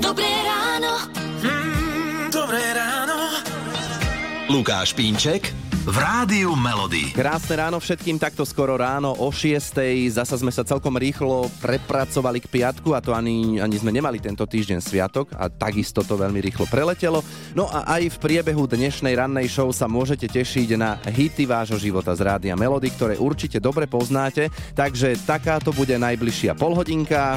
Dobré ráno. Mm, dobré ráno. Lukáš Pínček v Rádiu Melody. Krásne ráno všetkým, takto skoro ráno o 6. Zasa sme sa celkom rýchlo prepracovali k piatku a to ani, ani sme nemali tento týždeň sviatok a takisto to veľmi rýchlo preletelo. No a aj v priebehu dnešnej rannej show sa môžete tešiť na hity vášho života z Rádia Melody, ktoré určite dobre poznáte, takže takáto bude najbližšia polhodinka.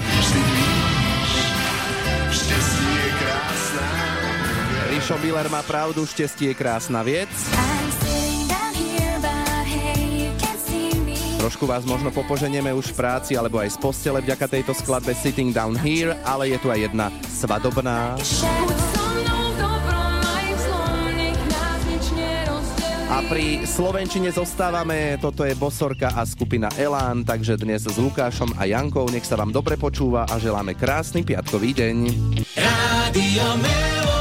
Rišo Miller má pravdu, šťastie je krásna vec. Trošku vás možno popoženieme už v práci alebo aj z postele vďaka tejto skladbe Sitting Down Here, ale je tu aj jedna svadobná. A pri Slovenčine zostávame, toto je Bosorka a skupina Elán, takže dnes s Lukášom a Jankou nech sa vám dobre počúva a želáme krásny piatkový deň. Rádio Melody.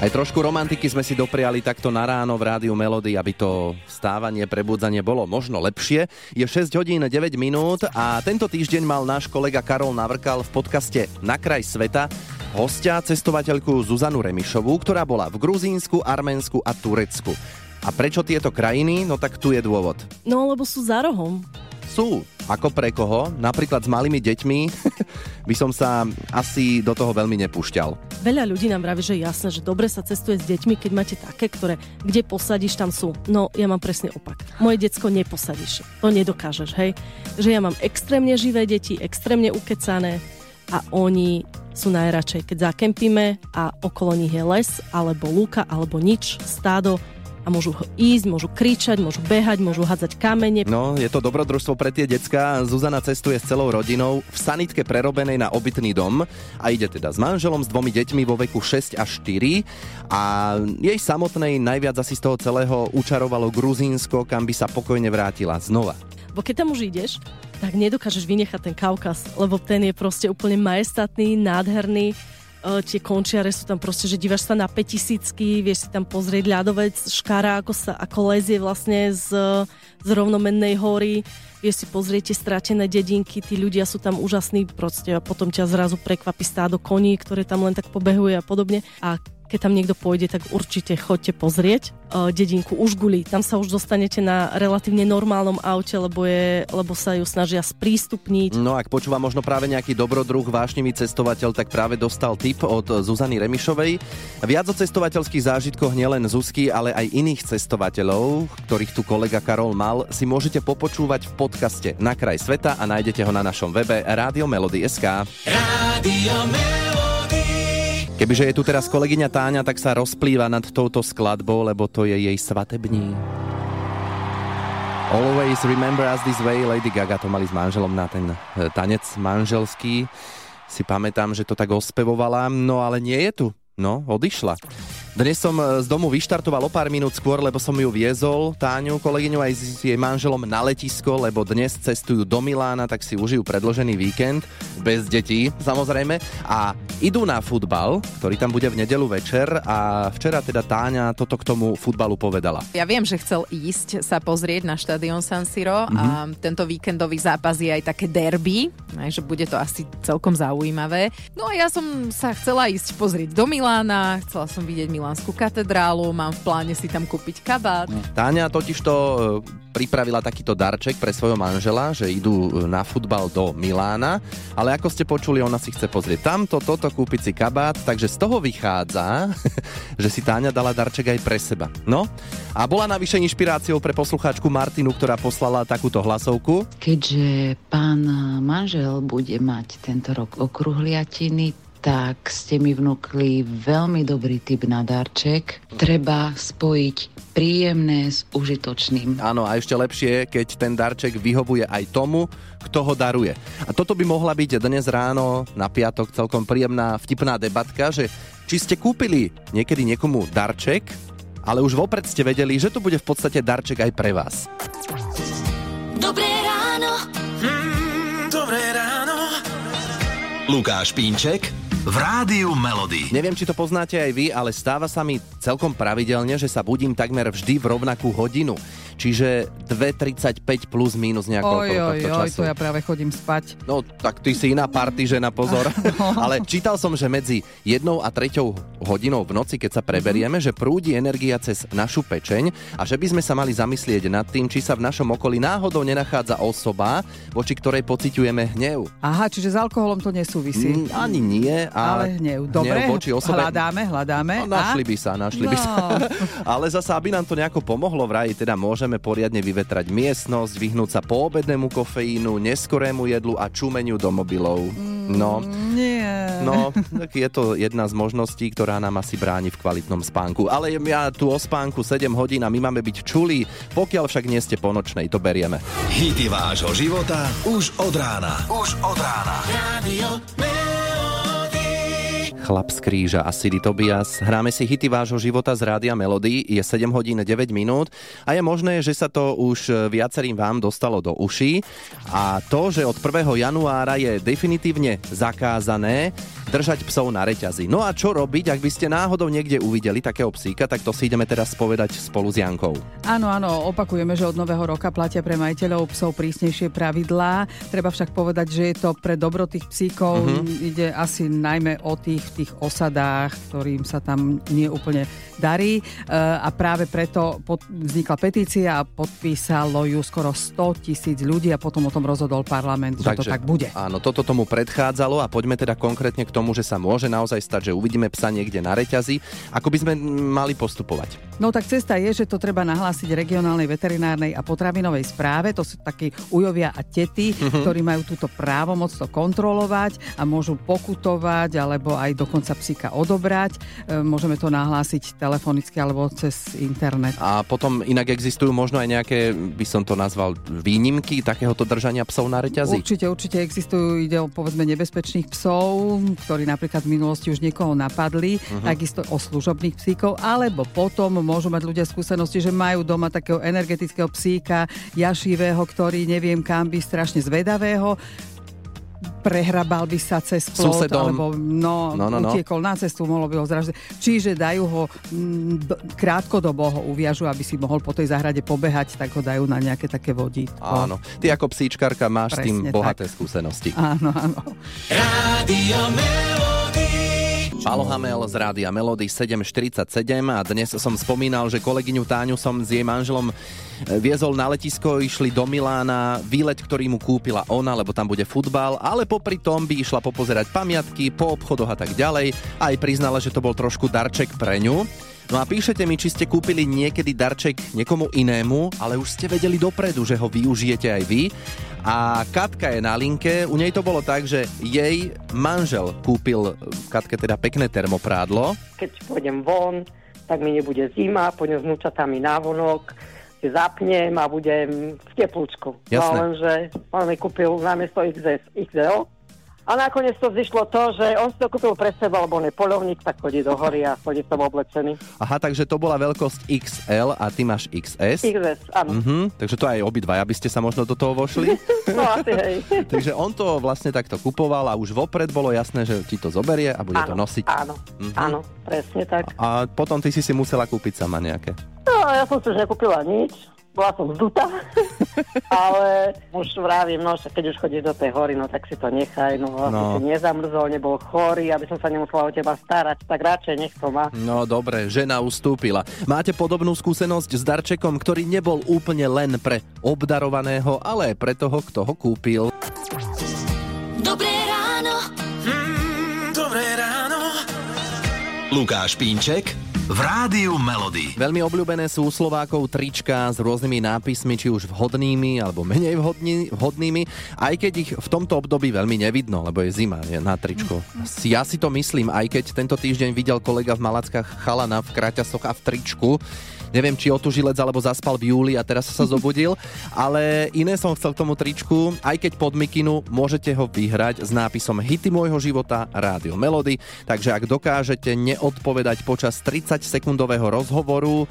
Aj trošku romantiky sme si dopriali takto na ráno v rádiu Melody, aby to stávanie, prebudzanie bolo možno lepšie. Je 6 hodín 9 minút a tento týždeň mal náš kolega Karol Navrkal v podcaste Na kraj sveta hostia, cestovateľku Zuzanu Remišovú, ktorá bola v Gruzínsku, Arménsku a Turecku. A prečo tieto krajiny? No tak tu je dôvod. No, lebo sú za rohom. Sú. Ako pre koho? Napríklad s malými deťmi by som sa asi do toho veľmi nepúšťal. Veľa ľudí nám vraví, že je jasné, že dobre sa cestuje s deťmi, keď máte také, ktoré kde posadíš, tam sú. No, ja mám presne opak. Moje decko neposadíš. To nedokážeš, hej? Že ja mám extrémne živé deti, extrémne ukecané a oni sú najradšej, keď zakempíme a okolo nich je les, alebo lúka, alebo nič, stádo, môžu ísť, môžu kričať, môžu behať, môžu hádzať kamene. No, je to dobrodružstvo pre tie decka. Zuzana cestuje s celou rodinou v sanitke prerobenej na obytný dom a ide teda s manželom, s dvomi deťmi vo veku 6 až 4 a jej samotnej najviac asi z toho celého učarovalo Gruzínsko, kam by sa pokojne vrátila znova. Bo keď tam už ideš, tak nedokážeš vynechať ten Kaukaz, lebo ten je proste úplne majestátny, nádherný tie končiare sú tam proste, že dívaš sa na 5000 vieš si tam pozrieť ľadovec, škára, ako, sa, ako lezie vlastne z, z rovnomennej hory, vieš si pozrieť tie stratené dedinky, tí ľudia sú tam úžasní proste a potom ťa zrazu prekvapí stádo koní, ktoré tam len tak pobehuje a podobne. A keď tam niekto pôjde, tak určite chodte pozrieť uh, dedinku Užguli. Tam sa už dostanete na relatívne normálnom aute, lebo, je, lebo sa ju snažia sprístupniť. No ak počúva možno práve nejaký dobrodruh, vášnivý cestovateľ, tak práve dostal tip od Zuzany Remišovej. Viac o cestovateľských zážitkoch nielen Zuzky, ale aj iných cestovateľov, ktorých tu kolega Karol mal, si môžete popočúvať v podcaste Na kraj sveta a nájdete ho na našom webe Radio Melody.sk. Rádio Melody. Kebyže je tu teraz kolegyňa Táňa, tak sa rozplýva nad touto skladbou, lebo to je jej svatební. Always remember us this way, Lady Gaga to mali s manželom na ten e, tanec manželský. Si pamätám, že to tak ospevovala, no ale nie je tu. No, odišla. Dnes som e, z domu vyštartoval o pár minút skôr, lebo som ju viezol, Táňu, kolegyňu aj s jej manželom na letisko, lebo dnes cestujú do Milána, tak si užijú predložený víkend, bez detí samozrejme, a idú na futbal, ktorý tam bude v nedelu večer a včera teda Táňa toto k tomu futbalu povedala. Ja viem, že chcel ísť sa pozrieť na štadión San Siro mm-hmm. a tento víkendový zápas je aj také derby, že bude to asi celkom zaujímavé. No a ja som sa chcela ísť pozrieť do Milána, chcela som vidieť Milánsku katedrálu, mám v pláne si tam kúpiť kabát. Táňa totižto e, pripravila takýto darček pre svojho manžela, že idú e, na futbal do Milána, ale ako ste počuli, ona si chce pozrieť tamto, toto, kúpiť si kabát, takže z toho vychádza, že si Táňa dala darček aj pre seba. No, a bola navyše inšpiráciou pre poslucháčku Martinu, ktorá poslala takúto hlasovku. Keďže pán manžel bude mať tento rok okruhliatiny, tak ste mi vnúkli veľmi dobrý typ na darček. Treba spojiť príjemné s užitočným. Áno, a ešte lepšie, keď ten darček vyhovuje aj tomu, kto ho daruje. A toto by mohla byť dnes ráno na piatok celkom príjemná vtipná debatka, že či ste kúpili niekedy niekomu darček, ale už vopred ste vedeli, že to bude v podstate darček aj pre vás. Dobré ráno. Mm, dobré ráno. Lukáš Pínček v Rádiu Melody. Neviem, či to poznáte aj vy, ale stáva sa mi celkom pravidelne, že sa budím takmer vždy v rovnakú hodinu. Čiže 2.35 plus minus nejako Oj, okolo oj, tohto oj, času. to ja práve chodím spať. No, tak ty si iná party žena, pozor. Ale čítal som, že medzi jednou a treťou hodinou v noci, keď sa preberieme, že prúdi energia cez našu pečeň a že by sme sa mali zamyslieť nad tým, či sa v našom okolí náhodou nenachádza osoba, voči ktorej pociťujeme hnev. Aha, čiže s alkoholom to nesúvisí. Mm, ani nie. A Ale hnev. Dobre, hnev voči osobe. hľadáme, hľadáme. No, našli a? by sa, našli by No. sa. Ale zasa, aby nám to nejako pomohlo, vraj teda môžeme poriadne vyvetrať miestnosť, vyhnúť sa po obednému kofeínu, neskorému jedlu a čumeniu do mobilov. No, Nie. no, tak je to jedna z možností, ktorá nám asi bráni v kvalitnom spánku. Ale ja tu o spánku 7 hodín a my máme byť čulí, pokiaľ však nie ste po nočnej, to berieme. Hity vášho života už od rána. Už od rána. Radio. Chlap z kríža a Siri Tobias. Hráme si hity vášho života z Rádia Melody. Je 7 hodín 9 minút a je možné, že sa to už viacerým vám dostalo do uší. A to, že od 1. januára je definitívne zakázané držať psov na reťazi. No a čo robiť, ak by ste náhodou niekde uvideli takého psíka, tak to si ideme teraz povedať spolu s Jankou. Áno, áno, opakujeme, že od nového roka platia pre majiteľov psov prísnejšie pravidlá. Treba však povedať, že je to pre dobro tých psíkov. Ide asi najmä o tých v tých osadách, ktorým sa tam nie úplne darí. E, A práve preto vznikla petícia a podpísalo ju skoro 100 tisíc ľudí a potom o tom rozhodol parlament, že to tak bude. Áno, toto tomu predchádzalo a poďme teda konkrétne k tomu, že sa môže naozaj stať, že uvidíme psa niekde na reťazi. Ako by sme mali postupovať? No tak cesta je, že to treba nahlásiť regionálnej veterinárnej a potravinovej správe. To sú takí ujovia a tety, Mhm. ktorí majú túto právomoc to kontrolovať a môžu pokutovať alebo aj dokonca psíka odobrať. E, Môžeme to nahlásiť telefonicky alebo cez internet. A potom inak existujú možno aj nejaké, by som to nazval, výnimky takéhoto držania psov na reťazi? Určite, určite existujú, ide o povedzme nebezpečných psov, ktorí napríklad v minulosti už niekoho napadli, Mhm. takisto o služobných psíkov, alebo potom môžu mať ľudia skúsenosti, že majú doma takého energetického psíka, jašivého, ktorý neviem kam by strašne zvedavého, prehrabal by sa cez plot, Susedom. alebo no, No, no, no. utiekol na cestu, mohlo by ho zražiť. Čiže dajú ho mm, do, krátkodobo ho uviažu, aby si mohol po tej záhrade pobehať, tak ho dajú na nejaké také vodítko. Áno. Ty ako psíčkarka máš s tým Presne bohaté skúsenosti. Áno, áno. Radio Melody. Palo z Rádia Melody 747 a dnes som spomínal, že kolegyňu Táňu som s jej manželom e, viezol na letisko, išli do Milána, výlet, ktorý mu kúpila ona, lebo tam bude futbal, ale popri tom by išla popozerať pamiatky, po obchodoch a tak ďalej. Aj priznala, že to bol trošku darček pre ňu. No a píšete mi, či ste kúpili niekedy darček niekomu inému, ale už ste vedeli dopredu, že ho využijete aj vy. A Katka je na linke, u nej to bolo tak, že jej manžel kúpil Katke teda pekné termoprádlo. keď pôjdem von, tak mi nebude zima, pôjdem s vnúčatami návonok, si zapnem a budem v teplúčku. Jasné. No lenže on mi kúpil namiesto XS, XL. A nakoniec to zišlo to, že on si to kúpil pre seba, lebo on je polovník, tak chodí do hory a chodí v tom oblečený. Aha, takže to bola veľkosť XL a ty máš XS. XS, áno. Mhm, takže to aj obidva, aby ste sa možno do toho vošli. No asi hej. takže on to vlastne takto kupoval a už vopred bolo jasné, že ti to zoberie a bude to áno, nosiť. áno, Mhm. áno, presne tak. A potom ty si si musela kúpiť sama nejaké. No, ja som si už nekúpila nič, bola som zdutá, ale už vravím, no, keď už chodíš do tej hory, no tak si to nechaj, no, aby No. si nezamrzol, nebol chorý, aby som sa nemusela o teba starať, tak radšej nech to má. No dobre, žena ustúpila. Máte podobnú skúsenosť s darčekom, ktorý nebol úplne len pre obdarovaného, ale aj pre toho, kto ho kúpil. Dobré ráno. Mm, dobré ráno. Lukáš Pínček v Rádiu Melody. Veľmi obľúbené sú u Slovákov trička s rôznymi nápismi, či už vhodnými alebo menej vhodný, vhodnými, aj keď ich v tomto období veľmi nevidno, lebo je zima je na tričko. Ja si to myslím, aj keď tento týždeň videl kolega v Malackách chalana v kraťasoch a v tričku, Neviem, či otužilec alebo zaspal v júli a teraz sa zobudil, ale iné som chcel k tomu tričku, aj keď pod mikinu môžete ho vyhrať s nápisom Hity môjho života Rádio Melody, takže ak dokážete neodpovedať počas 30 sekundového rozhovoru, e,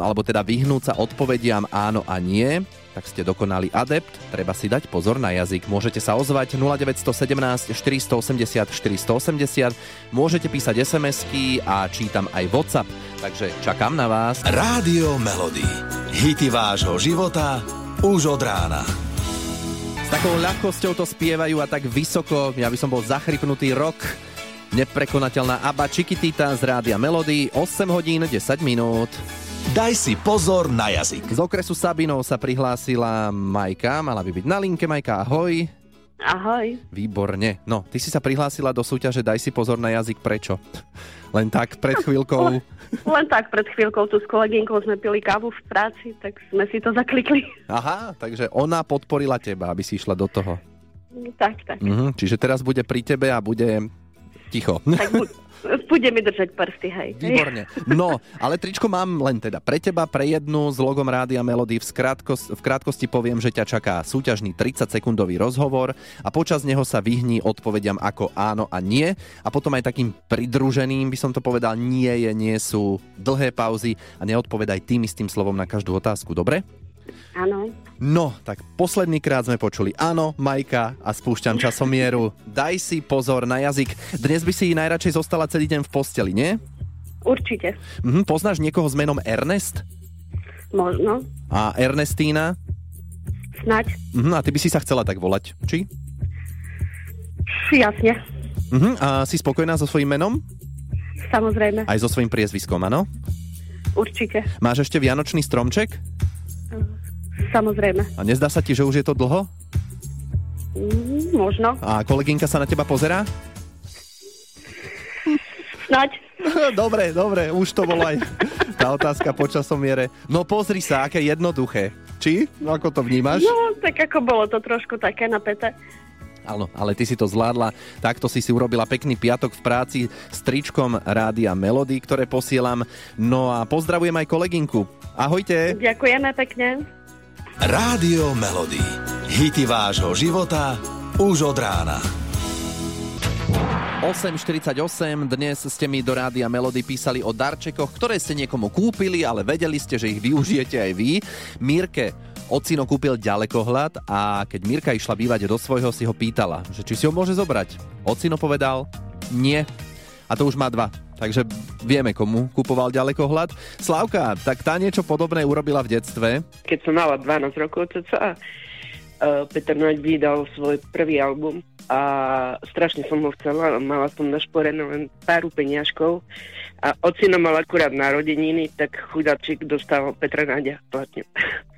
alebo teda vyhnúť sa odpovediam áno a nie, tak ste dokonali adept, treba si dať pozor na jazyk. Môžete sa ozvať 0917 480 480, môžete písať SMS-ky a čítam aj WhatsApp, takže čakám na vás. Rádio Melody. Hity vášho života už od rána. S takou ľahkosťou to spievajú a tak vysoko, ja by som bol zachrypnutý rok. Neprekonateľná Abba Chiquitita z Rádia Melody, 8 hodín 10 minút. Daj si pozor na jazyk. Z okresu Sabinov sa prihlásila Majka, mala by byť na linke. Majka, ahoj. Ahoj. Výborne. No, ty si sa prihlásila do súťaže Daj si pozor na jazyk. Prečo? Len tak pred chvíľkou. Len tak pred chvíľkou tu s kolegynkou sme pili kávu v práci, tak sme si to zaklikli. Aha, takže ona podporila teba, aby si išla do toho. Tak, tak. Mhm, čiže teraz bude pri tebe a bude ticho. Tak bu- bude mi držať prsty, hej. Výborne. No, ale tričko mám len teda pre teba, pre jednu s logom Rádia Melody. V, skrátkos- v krátkosti poviem, že ťa čaká súťažný 30-sekundový rozhovor a počas neho sa vyhni odpovediam ako áno a nie. A potom aj takým pridruženým by som to povedal nie je, nie sú dlhé pauzy a neodpovedaj tým istým slovom na každú otázku, dobre? Áno. No, tak posledný krát sme počuli áno, Majka a spúšťam časomieru. Daj si pozor na jazyk. Dnes by si najradšej zostala celý deň v posteli, nie? Určite. Mhm, poznáš niekoho s menom Ernest? Možno. A Ernestína? Snaď. Mhm, a ty by si sa chcela tak volať, či? Jasne. Mhm, a si spokojná so svojím menom? Samozrejme. Aj so svojím priezviskom, áno? Určite. Máš ešte vianočný stromček? Samozrejme. A nezdá sa ti, že už je to dlho? Mm, možno. A kolegynka sa na teba pozerá? Snaď. dobre, dobre, už to bolo aj tá otázka po časomiere. No pozri sa, aké jednoduché. Či? No ako to vnímaš? No, tak ako bolo to trošku také napäté. Áno, ale ty si to zvládla. Takto si si urobila pekný piatok v práci s tričkom Rádia Melody, ktoré posielam. No a pozdravujem aj kolegynku. Ahojte. Ďakujeme pekne. Rádio Melody. Hity vášho života už od rána. 8.48, dnes ste mi do Rádia Melody písali o darčekoch, ktoré ste niekomu kúpili, ale vedeli ste, že ich využijete aj vy. Mírke Ocino kúpil ďalekohľad a keď Mirka išla bývať do svojho, si ho pýtala, že či si ho môže zobrať. Ocino povedal, nie. A to už má dva. Takže vieme, komu kupoval ďalekohľad. Slavka, tak tá niečo podobné urobila v detstve. Keď som mala 12 rokov, cca, uh, Peter Noď vydal svoj prvý album a strašne som ho chcela, mala som našporené len pár peniažkov a ocino mal akurát narodeniny, tak chudáčik dostal Petra Náďa platňu.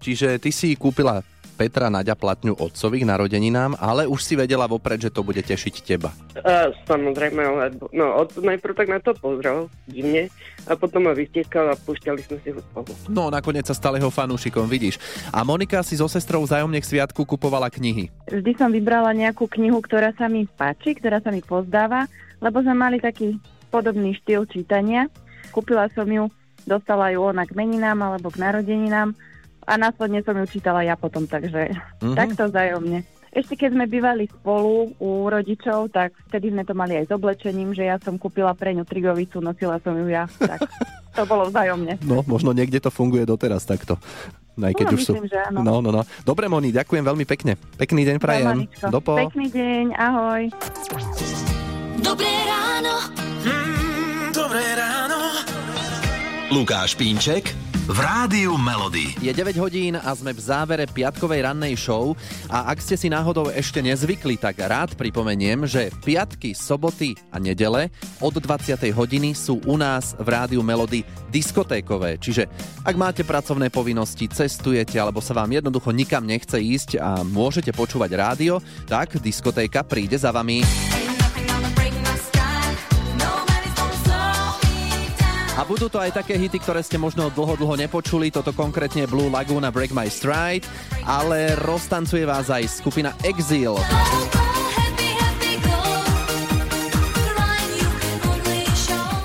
Čiže ty si kúpila Petra Naďa platňu otcových narodeninám, ale už si vedela vopred, že to bude tešiť teba. A, samozrejme, lebo no, od, najprv tak na to pozrel divne a potom ma vystiekal a púšťali sme si ho spolu. No, nakoniec sa stala jeho fanúšikom, vidíš. A Monika si so sestrou vzájomne k sviatku kupovala knihy. Vždy som vybrala nejakú knihu, ktorá sa mi páči, ktorá sa mi pozdáva, lebo sme mali taký podobný štýl čítania. Kúpila som ju, dostala ju ona k meninám alebo k narodeninám a následne som ju čítala ja potom, takže Mhm. takto vzájomne. Ešte keď sme bývali spolu u rodičov, tak vtedy sme to mali aj s oblečením, že ja som kúpila pre ňu trigovicu, nosila som ju ja. Tak to bolo vzájomne. No, možno niekde to funguje doteraz takto. Aj keď No, už sú... myslím, že áno. No, no, no. Dobre, Moni, ďakujem veľmi pekne. Pekný deň prajem. Dopo. Pekný deň, ahoj. Dobré ráno. Mm, dobré ráno. Lukáš Pínček v Rádiu Melody. Je 9 hodín a sme v závere piatkovej rannej show a ak ste si náhodou ešte nezvykli, tak rád pripomeniem, že piatky, soboty a nedele od 20. hodiny sú u nás v Rádiu Melody diskotékové. Čiže ak máte pracovné povinnosti, cestujete alebo sa vám jednoducho nikam nechce ísť a môžete počúvať rádio, tak diskotéka príde za vami. A budú to aj také hity, ktoré ste možno dlho, dlho nepočuli. Toto konkrétne Blue Laguna Break My Stride, ale roztancuje vás aj skupina Exil.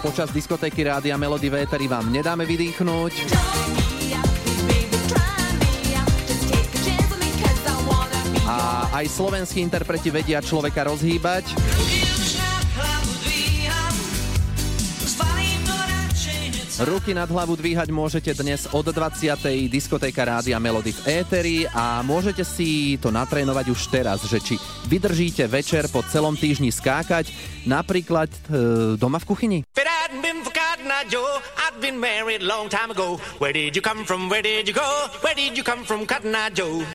Počas diskotéky Rádia Melody Véteri vám nedáme vydýchnuť. A aj slovenskí interpreti vedia človeka rozhýbať. Ruky nad hlavu dvíhať môžete dnes od 20. diskotéka Rádia Melody v éteri a môžete si to natrénovať už teraz, že či vydržíte večer po celom týždni skákať, napríklad e, doma v kuchyni. If it hadn't been for Cotton Eye Joe, I'd been married a long time ago. Where did you come from? Where did you go? Where did you come from, Cotton Eye Joe?